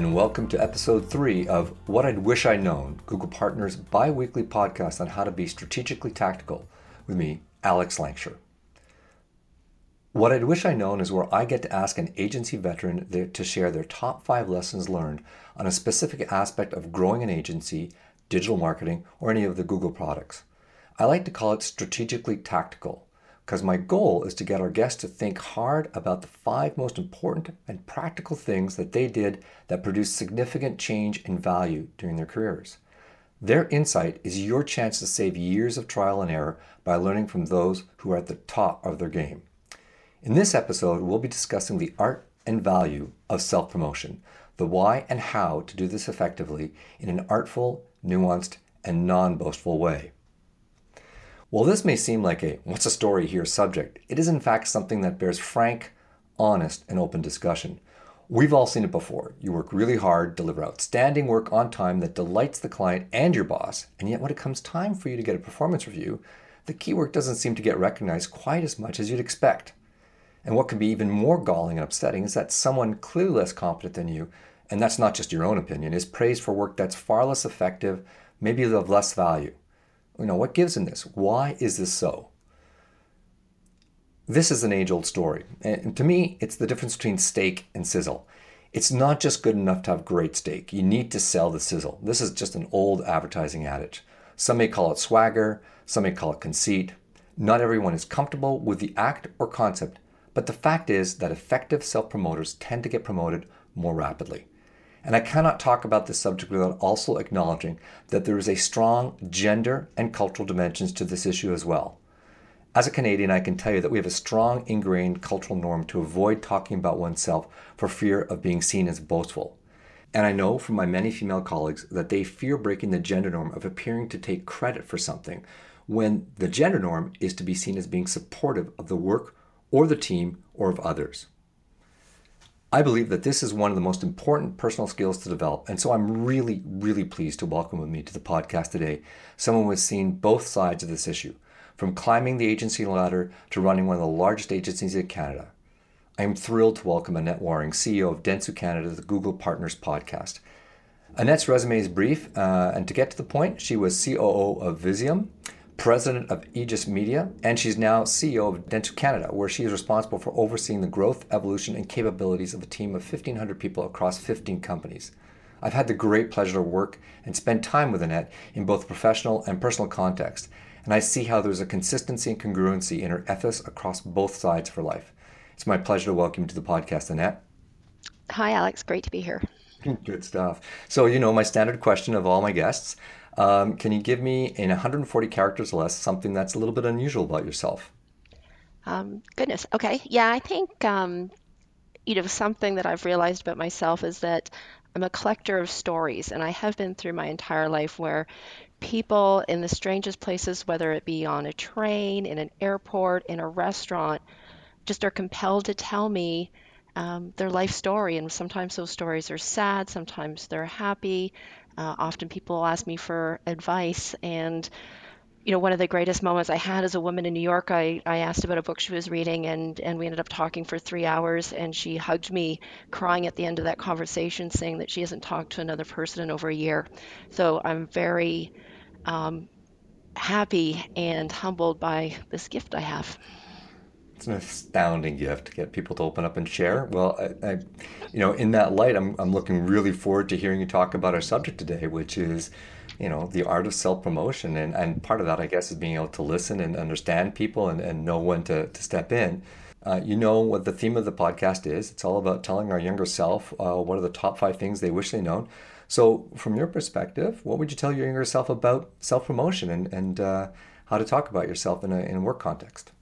and welcome to episode three of What I'd Wish I'd Known, Google Partners bi weekly podcast on how to be strategically tactical with me, Alex Langshur. What I'd wish I'd known is where I get to ask an agency veteran to share their top five lessons learned on a specific aspect of growing an agency, digital marketing, or any of the Google products. I like to call it strategically tactical because my goal is to get our guests to think hard about the five most important and practical things that they did that produced significant change in value during their careers. Their insight is your chance to save years of trial and error by learning from those who are at the top of their game. In this episode, we'll be discussing the art and value of self promotion, the why and how to do this effectively in an artful, nuanced, and non boastful way. While this may seem like a what's a story here subject, it is in fact something that bears frank, honest, and open discussion. We've all seen it before. You work really hard, deliver outstanding work on time that delights the client and your boss, and yet when it comes time for you to get a performance review, the key work doesn't seem to get recognized quite as much as you'd expect. And what can be even more galling and upsetting is that someone clearly less competent than you, and that's not just your own opinion, is praised for work that's far less effective, maybe of less value. You know, what gives in this? Why is this so? This is an age old story. And to me, it's the difference between steak and sizzle. It's not just good enough to have great steak. You need to sell the sizzle. This is just an old advertising adage. Some may call it swagger, some may call it conceit. Not everyone is comfortable with the act or concept, but the fact is that effective self promoters tend to get promoted more rapidly. And I cannot talk about this subject without also acknowledging that there is a strong gender and cultural dimensions to this issue as well. As a Canadian, I can tell you that we have a strong ingrained cultural norm to avoid talking about oneself for fear of being seen as boastful. And I know from my many female colleagues that they fear breaking the gender norm of appearing to take credit for something when the gender norm is to be seen as being supportive of the work or the team or of others. I believe that this is one of the most important personal skills to develop, and so I'm really, really pleased to welcome with me to the podcast today someone who has seen both sides of this issue, from climbing the agency ladder to running one of the largest agencies in Canada. I am thrilled to welcome Annette Warring, CEO of Dentsu Canada, the Google Partners podcast. Annette's resume is brief, uh, and to get to the point, she was COO of Vizeum, president of Aegis Media, and she's now CEO of Dentsu Canada, where she is responsible for overseeing the growth, evolution, and capabilities of a team of 1,500 people across 15 companies. I've had the great pleasure to work and spend time with Annette in both professional and personal context, and I see how there's a consistency and congruency in her ethos across both sides of her life. It's my pleasure to welcome you to the podcast, Annette. Hi, Alex. Great to be here. Good stuff. So, you know, my standard question of all my guests um, can you give me, in 140 characters or less, something that's a little bit unusual about yourself? Um, goodness. Okay. Yeah, I think um, you know something that I've realized about myself is that I'm a collector of stories, and I have been through my entire life where people in the strangest places, whether it be on a train, in an airport, in a restaurant, just are compelled to tell me um, their life story. And sometimes those stories are sad, sometimes they're happy, uh, often people ask me for advice, and you know, one of the greatest moments I had as a woman in New York, I, I asked about a book she was reading, and, and we ended up talking for three hours. And she hugged me, crying at the end of that conversation, saying that she hasn't talked to another person in over a year. So I'm very um, happy and humbled by this gift I have. It's an astounding gift to get people to open up and share. Well, I, I, you know, in that light, I'm, I'm looking really forward to hearing you talk about our subject today, which is, you know, the art of self promotion. And, and part of that, I guess, is being able to listen and understand people and, and know when to, to step in. Uh, you know what the theme of the podcast is. It's all about telling our younger self uh, what are the top five things they wish they'd known. So, from your perspective, what would you tell your younger self about self promotion and, and uh, how to talk about yourself in a, in a work context?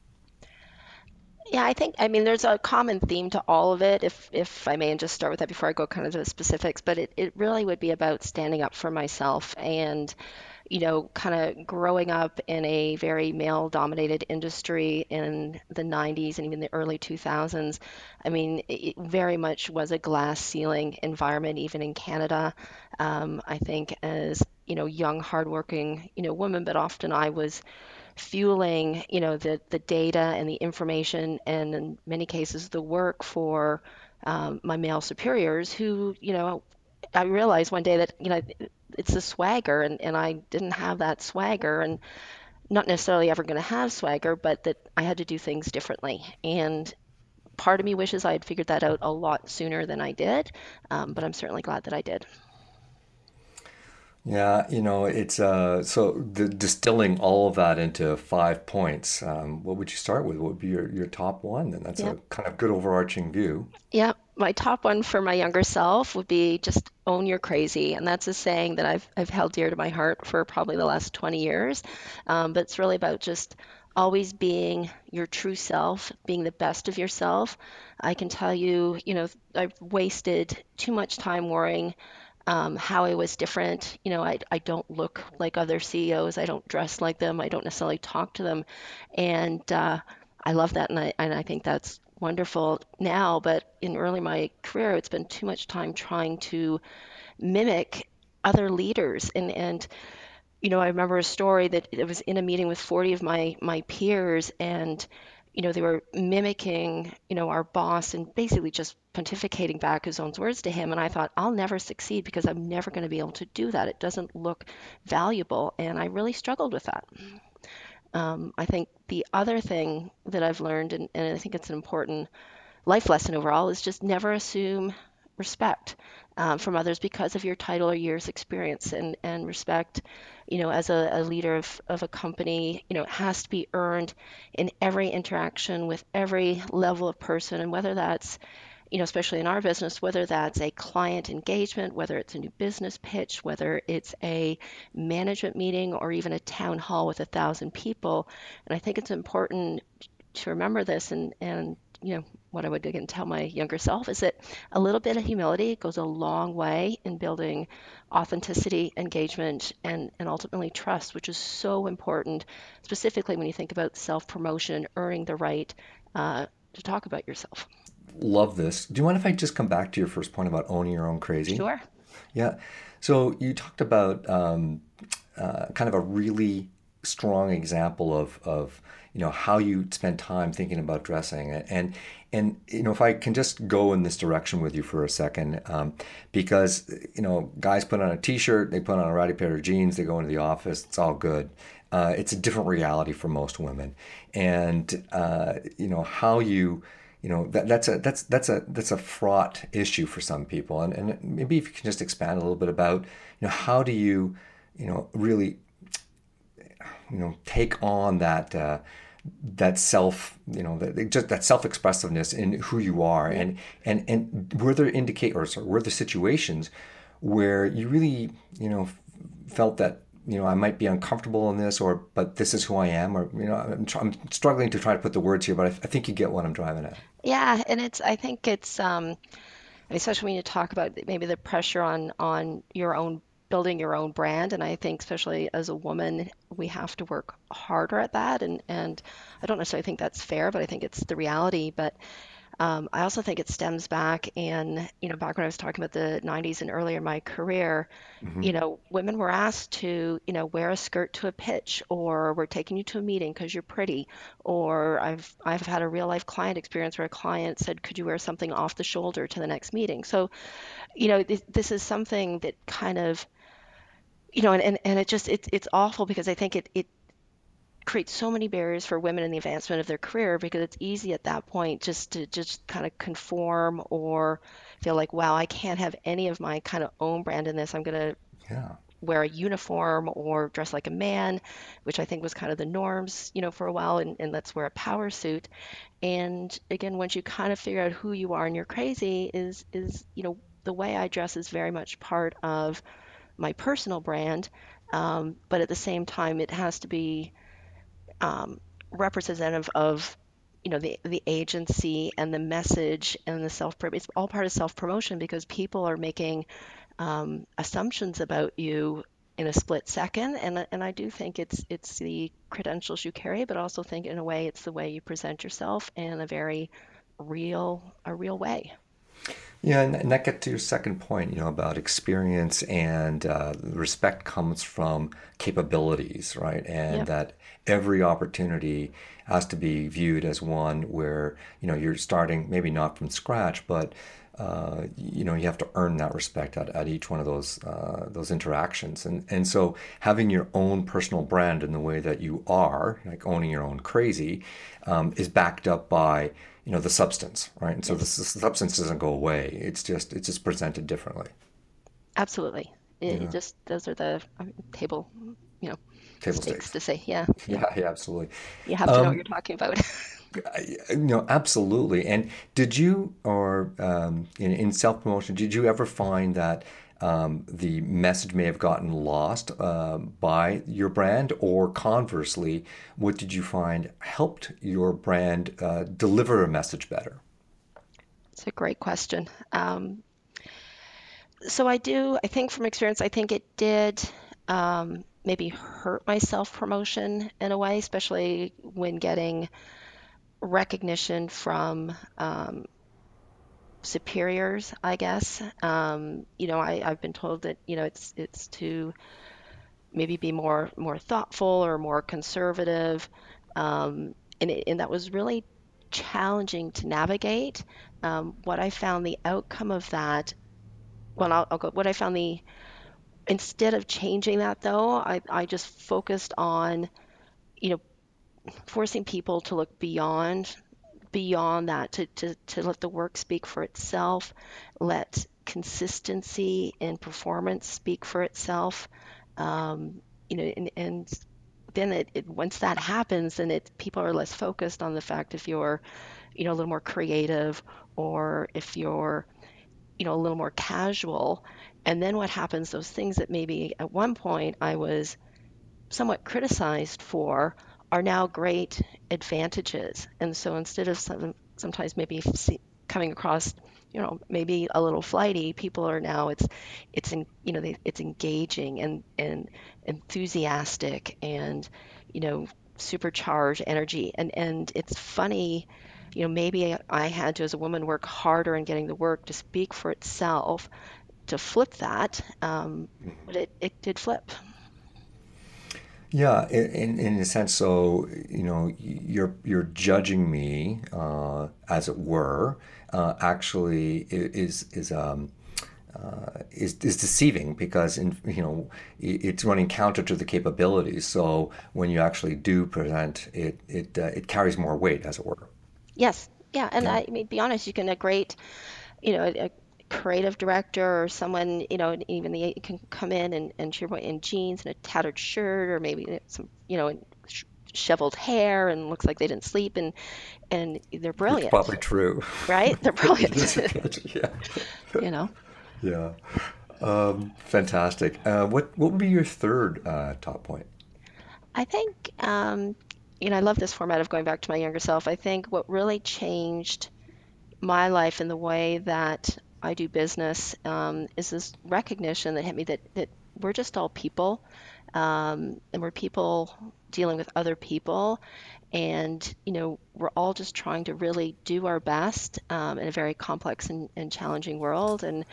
Yeah, I think, I mean, there's a common theme to all of it, if, if I may, and just start with that before I go kind of to the specifics, but it, it really would be about standing up for myself and, you know, kind of growing up in a very male dominated industry in the 90s and even the early 2000s. I mean, it very much was a glass ceiling environment, even in Canada. Um, I think as, you know, young, hardworking, you know, woman, but often I was fueling, you know, the, the data and the information and in many cases the work for um, my male superiors who, you know, I realized one day that you know it's a swagger, and and I didn't have that swagger, and not necessarily ever going to have swagger, but that I had to do things differently. And part of me wishes I had figured that out a lot sooner than I did, um, but I'm certainly glad that I did. Yeah, you know, it's uh, so the, distilling all of that into five points. Um, what would you start with? What would be your, your top one? And that's a kind of good overarching view. Yeah, my top one for my younger self would be just own your crazy, and that's a saying that I've I've held dear to my heart for probably the last 20 years. Um, but it's really about just always being your true self, being the best of yourself. I can tell you, you know, I've wasted too much time worrying um, how I was different. You know, I, I don't look like other CEOs. I don't dress like them. I don't necessarily talk to them. And uh, I love that. And I, and I think that's wonderful now. But in early my career, it's been too much time trying to mimic other leaders. And, and you know, I remember a story that it was in a meeting with 40 of my my peers, and you know, they were mimicking, you know, our boss and basically just pontificating back his own words to him. And I thought, I'll never succeed because I'm never going to be able to do that. It doesn't look valuable, and I really struggled with that. Um, I think the other thing that I've learned, and, and I think it's an important life lesson overall is just never assume respect um, from others because of your title or years experience and, and respect you know as a, a leader of, of a company you know has to be earned in every interaction with every level of person. And whether that's you know especially in our business whether that's a client engagement whether it's a new business pitch whether it's a management meeting or even a town hall with a thousand people. And i think it's important to remember this and and you know what I would again tell my younger self is that a little bit of humility goes a long way in building authenticity, engagement, and and ultimately trust, which is so important, specifically when you think about self promotion, earning the right uh, to talk about yourself. Love this. Do you mind if I just come back to your first point about owning your own crazy? Sure. Yeah. So you talked about um, uh, kind of a really strong example of, of you know how you spend time thinking about dressing. And and you know if I can just go in this direction with you for a second um, because you know guys put on a t-shirt they put on a ratty pair of jeans they go into the office it's all good. Uh, it's a different reality for most women. And uh, you know how you you know that, that's a that's that's a that's a fraught issue for some people. And, and maybe if you can just expand a little bit about you know how do you you know really you know take on that uh, that self you know that just that self expressiveness in who you are and and and were there indicators or were there situations where you really you know felt that you know I might be uncomfortable in this or but this is who I am or you know I'm, tr- I'm struggling to try to put the words here but I, I think you get what I'm driving at. Yeah, and it's I think it's um, especially when you talk about maybe the pressure on on your own building your own brand and i think especially as a woman we have to work harder at that and and i don't necessarily think that's fair but i think it's the reality but um, i also think it stems back in you know back when i was talking about the 90s and earlier in my career hmm you know women were asked to you know wear a skirt to a pitch or we're taking you to a meeting because you're pretty or i've i've had a real life client experience where a client said could you wear something off the shoulder to the next meeting? So you know this, this is something that kind of you know, and, and, and it just it's it's awful because I think it it creates so many barriers for women in the advancement of their career because it's easy at that point just to just kind of conform or feel like, wow, I can't have any of my kind of own brand in this. I'm gonna yeah wear a uniform or dress like a man, which I think was kind of the norms, you know, for a while, and, and let's wear a power suit. And again, once you kind of figure out who you are and you're crazy, is is you know the way I dress is very much part of my personal brand, um, but at the same time, it has to be um, representative of you know the the agency and the message and the self it's all part of self promotion because people are making um, assumptions about you in a split second. And and I do think it's it's the credentials you carry but also think in a way it's the way you present yourself in a very real a real way Yeah, and, and that gets to your second point, you know, about experience and uh, respect comes from capabilities, right? And yep that every opportunity has to be viewed as one where, you know, you're starting maybe not from scratch, but uh, you know you have to earn that respect at, at each one of those uh, those interactions and and so having your own personal brand in the way that you are like owning your own crazy um, is backed up by you know the substance right and so the, the substance doesn't go away it's just it's just presented differently Absolutely. It, it just those are the um, table, you know, table stakes stakes to say. Yeah, yeah yeah absolutely you have to know what you're talking about. I- No, absolutely. And did you, or um, in, in self promotion, did you ever find that um, the message may have gotten lost uh, by your brand, or conversely, what did you find helped your brand uh, deliver a message better? It's a great question. Um, so I do, I think from experience, I think it did um, maybe hurt my self promotion in a way, especially when getting recognition from um, superiors, I guess. Um, you know, I, I've been told that, you know, it's it's to maybe be more more thoughtful or more conservative. Um, and, it, and that was really challenging to navigate. Um, what I found the outcome of that, well, I'll, I'll go, what I found the, instead of changing that though, I, I just focused on, you know, forcing people to look beyond beyond that to, to, to let the work speak for itself let consistency in performance speak for itself um, you know and, and then it, it once that happens then it people are less focused on the fact if you're you know a little more creative or if you're you know a little more casual. And then what happens those things that maybe at one point i was somewhat criticized for are now great advantages. And so instead of some, sometimes maybe coming across, you know, maybe a little flighty, people are now it's it's in, you know they, it's engaging and and enthusiastic and you know supercharged energy. And and it's funny you know maybe I had to as a woman work harder in getting the work to speak for itself to flip that um, but it, it did flip Yeah, in, in, in a sense, so you know, you're you're judging me, uh, as it were, uh, actually is is um, uh, is is deceiving because in you know it's running counter to the capabilities. So when you actually do present it, it uh, it carries more weight, as it were. Yes, yeah, and Yeah. I, I mean, be honest, you can a great, you know, a creative director or someone, you know, even the can come in and and to your point, in jeans and a tattered shirt or maybe some, you know, sh shoveled hair and looks like they didn't sleep and and they're It's brilliant, probably true. right? They're brilliant, is a good- Yeah, you know. yeah. Um, fantastic. Uh, what what would be your third uh, top point? I think, um, you know, I love this format of going back to my younger self. I think what really changed my life in the way that I do business um, is this recognition that hit me that, that we're just all people um, and we're people dealing with other people. And, you know, we're all just trying to really do our best um, in a very complex and, and challenging world. And, you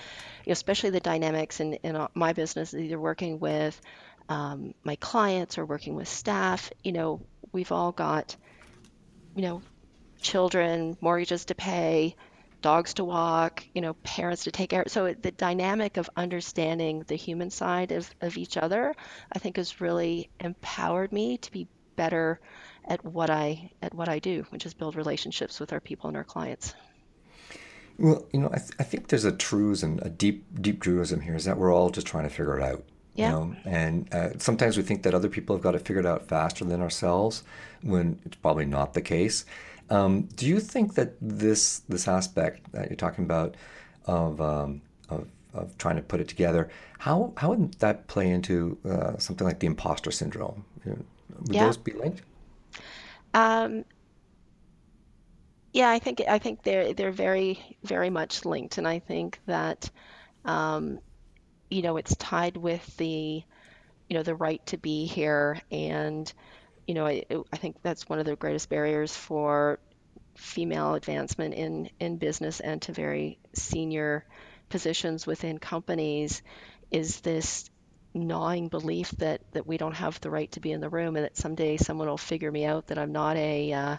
know, especially the dynamics in, in my business, either working with um, my clients or working with staff, you know, we've all got, you know, children, mortgages to pay, dogs to walk, you know, parents to take care. Of. So the dynamic of understanding the human side of, of each other, I think has really empowered me to be better at what I at what I do, which is build relationships with our people and our clients. Well, you know, I, th- I think there's a truism, a deep, deep truism here, is that we're all just trying to figure it out. You Yeah. know, and uh, sometimes we think that other people have got it figured out faster than ourselves, when it's probably not the case. Um, do you think that this this aspect that you're talking about of um, of, of trying to put it together, how how would that play into uh, something like the imposter syndrome? Would Yeah. those be linked? Um, yeah, I think I think they're they're very very much linked, and I think that um, you know it's tied with the you know the right to be here and you know I, I think that's one of the greatest barriers for female advancement in in business and to very senior positions within companies is this gnawing belief that that we don't have the right to be in the room and that someday someone will figure me out that I'm not a uh,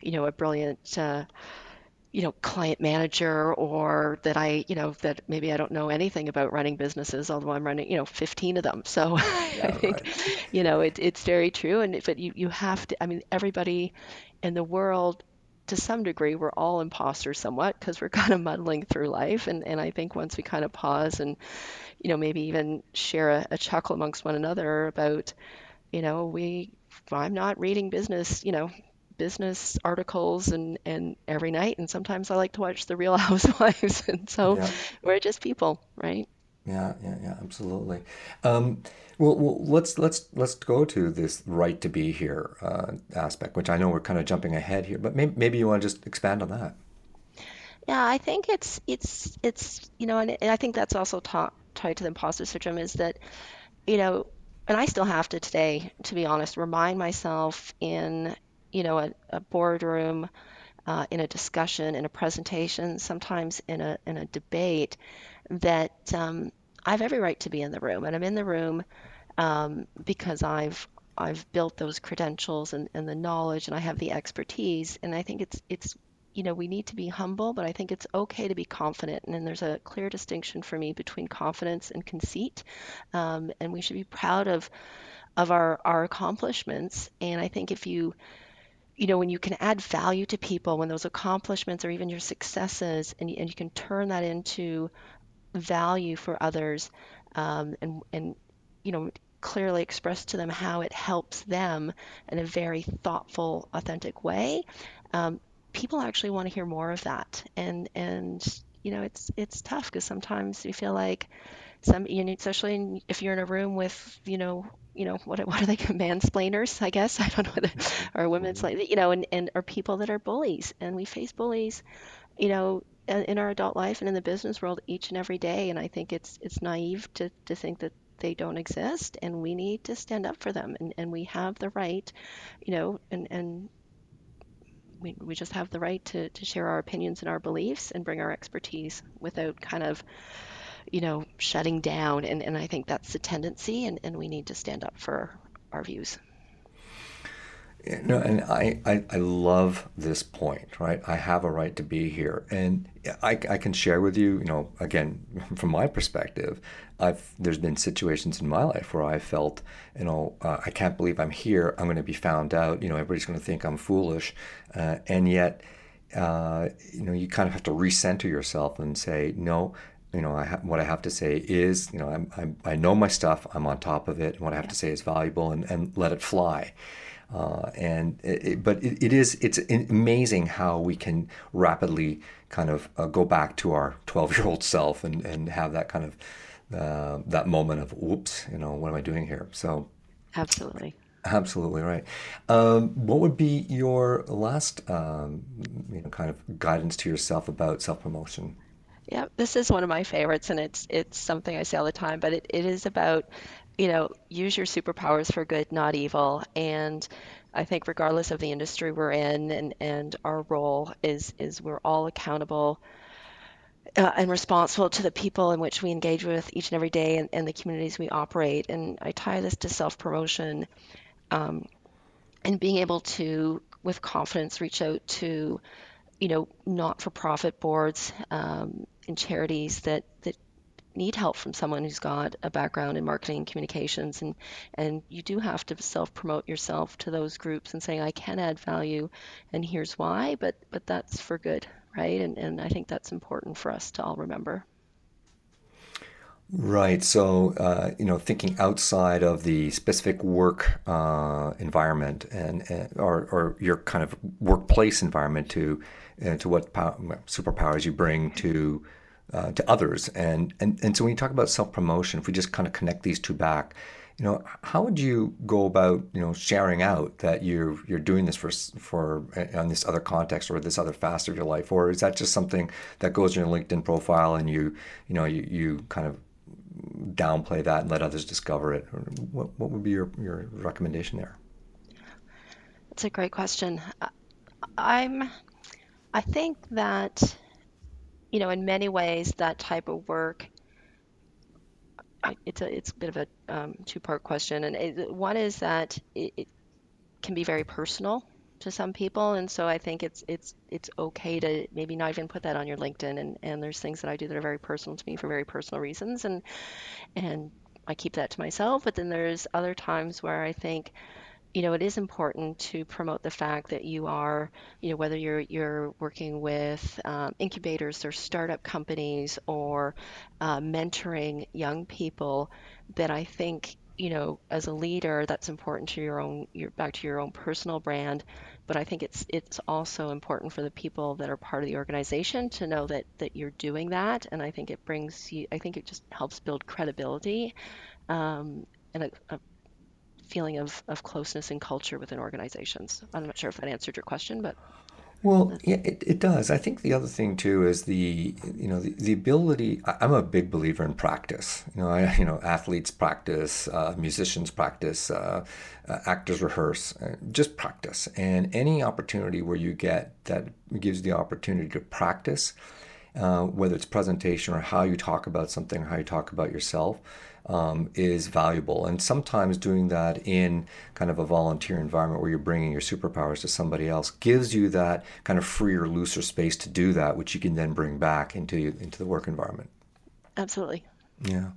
you know a brilliant uh, you know, client manager or that I, you know, that maybe I don't know anything about running businesses, although I'm running, you know, 15 of them. So Yeah, I think, right. you know, it, it's very true. And but you, you have to, I mean, everybody in the world, to some degree, we're all imposters somewhat because we're kind of muddling through life. And, and I think once we kind of pause and, you know, maybe even share a, a chuckle amongst one another about, you know, we, I'm not reading business, you know, business articles and and every night and sometimes I like to watch The Real Housewives and so Yeah. we're just people, right? Yeah, yeah, yeah, absolutely. Um, well, well, let's let's let's go to this right to be here uh, aspect, which I know we're kind of jumping ahead here, but maybe maybe you want to just expand on that. Yeah, I think it's it's it's you know, and, and I think that's also ta tied to the imposter syndrome is that you know, and I still have to today, to be honest, remind myself in you know a, a boardroom, uh, in a discussion, in a presentation, sometimes in a in a debate, that um, I have every right to be in the room, and I'm in the room um, because I've I've built those credentials and, and the knowledge, and I have the expertise, and I think it's it's you know, we need to be humble, but I think it's okay to be confident. And then there's a clear distinction for me between confidence and conceit. Um, and we should be proud of of our our accomplishments. And I think if you you know when you can add value to people, when those accomplishments or even your successes, and and you can turn that into value for others, um, and and you know clearly express to them how it helps them in a very thoughtful, authentic way, um, people actually want to hear more of that. And and you know it's it's tough because sometimes you feel like some you know, especially in, if you're in a room with you know you know what what are they mansplainers I guess I don't know whether or women's Mhm. like you know and and or people that are bullies and we face bullies you know in in our adult life and in the business world each and every day and I think it's it's naive to to think that they don't exist and we need to stand up for them and, and we have the right you know and and we, we just have the right to, to share our opinions and our beliefs and bring our expertise without kind of you know shutting down and, and i think that's the tendency and, and we need to stand up for our views know, and I, I, I love this point, right? I have a right to be here. And I, I can share with you, you know, again, from my perspective, I've, there's been situations in my life where I felt, you know, uh, I can't believe I'm here. I'm going to be found out. You know, everybody's going to think I'm foolish. Uh, and yet, uh, you know, you kind of have to recenter yourself and say, no, you know, I ha- what I have to say is, you know, I'm, I'm, I know my stuff. I'm on top of it. And what I have yeah to say is valuable and, and let it fly. Uh, and it, it- but it, it is it's amazing how we can rapidly kind of uh, go back to our 12 year old self and, and have that kind of uh, that moment of whoops you know what am I doing here so absolutely absolutely right um, what would be your last um, you know kind of guidance to yourself about self promotion yeah this is one of my favorites and it's it's something i say all the time but it, it is about you know use your superpowers for good not evil and i think regardless of the industry we're in and and our role is is we're all accountable uh, and responsible to the people in which we engage with each and every day and, and the communities we operate. And I tie this to self promotion um, and being able to, with confidence, reach out to, you know, not for profit boards um, and charities that, that need help from someone who's got a background in marketing and communications and and you do have to self promote yourself to those groups and saying I can add value and here's why but but that's for good right and and I think that's important for us to all remember Right. So, uh, you know, thinking outside of the specific work uh, environment and, and or, or your kind of workplace environment to uh, to what pow- superpowers you bring to uh, to others. And, and and so when you talk about self promotion, if we just kind of connect these two back, you know, how would you go about you know sharing out that you're you're doing this for for uh, on this other context or this other facet of your life, or is that just something that goes in your LinkedIn profile and you you know you, you kind of downplay that and let others discover it? What, what would be your, your recommendation there? it's a great question I'm I think that you know in many ways that type of work. It's a it's a bit of a um, two part question and it, one is that it, it can be very personal to some people, and so I think it's it's it's okay to maybe not even put that on your LinkedIn. And and there's things that I do that are very personal to me for very personal reasons, and and I keep that to myself. But then there's other times where I think you know, it is important to promote the fact that you are, you know, whether you're you're working with um, incubators or startup companies or uh, mentoring young people, that I think, you know, as a leader, that's important to your own, your back to your own personal brand. But I think it's it's also important for the people that are part of the organization to know that that you're doing that, and I think it brings you. I think it just helps build credibility um, and a, a feeling of, of closeness and culture within organizations. I'm not sure if that answered your question, but well, yeah, it, it does. I think the other thing too is the you know the, the ability. I, am a big believer in practice. You know, I you know athletes practice, uh, musicians practice, uh, uh, actors rehearse, uh, just practice. And any opportunity where you get that gives the opportunity to practice, uh, whether it's presentation or how you talk about something, how you talk about yourself um, is valuable. And sometimes doing that in kind of a volunteer environment where you're bringing your superpowers to somebody else gives you that kind of freer, looser space to do that, which you can then bring back into into the work environment. Absolutely. Yeah,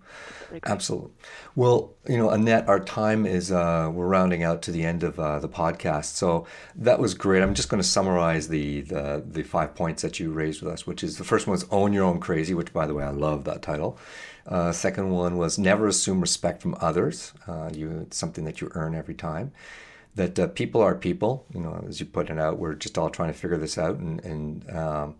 absolutely. Well, you know, Annette, our time is, uh, we're rounding out to the end of uh, the podcast. So that was great. I'm just going to summarize the, the, the five points that you raised with us, which is the first one was own your own crazy, which by the way, I love that title. Uh, second one was never assume respect from others. Uh, you, it's something that you earn every time. That uh, people are people. You know, as you put it out, we're just all trying to figure this out. And, and um,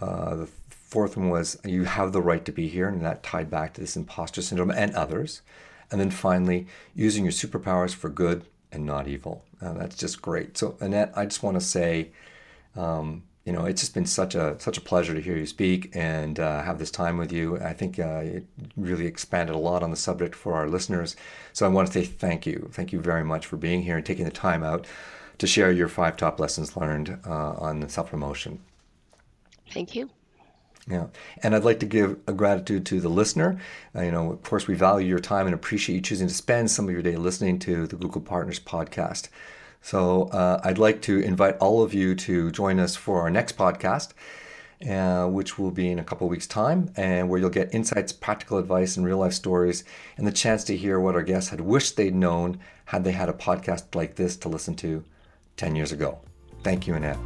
uh, the fourth one was you have the right to be here, and that tied back to this imposter syndrome and others. And then finally, using your superpowers for good and not evil. Uh, that's just great. So, Annette, I just want to say. Um, you know, it's just been such a such a pleasure to hear you speak and uh, have this time with you. I think uh, it really expanded a lot on the subject for our listeners. So I want to say thank you, thank you very much for being here and taking the time out to share your five top lessons learned uh, on self promotion. Thank you. Yeah, and I'd like to give a gratitude to the listener. Uh, you know, of course, we value your time and appreciate you choosing to spend some of your day listening to the Google Partners podcast. So uh, I'd like to invite all of you to join us for our next podcast. Uh, which will be in a couple weeks' time, and where you'll get insights, practical advice, and real life stories, and the chance to hear what our guests had wished they'd known had they had a podcast like this to listen to 10 years ago. Thank you, Annette.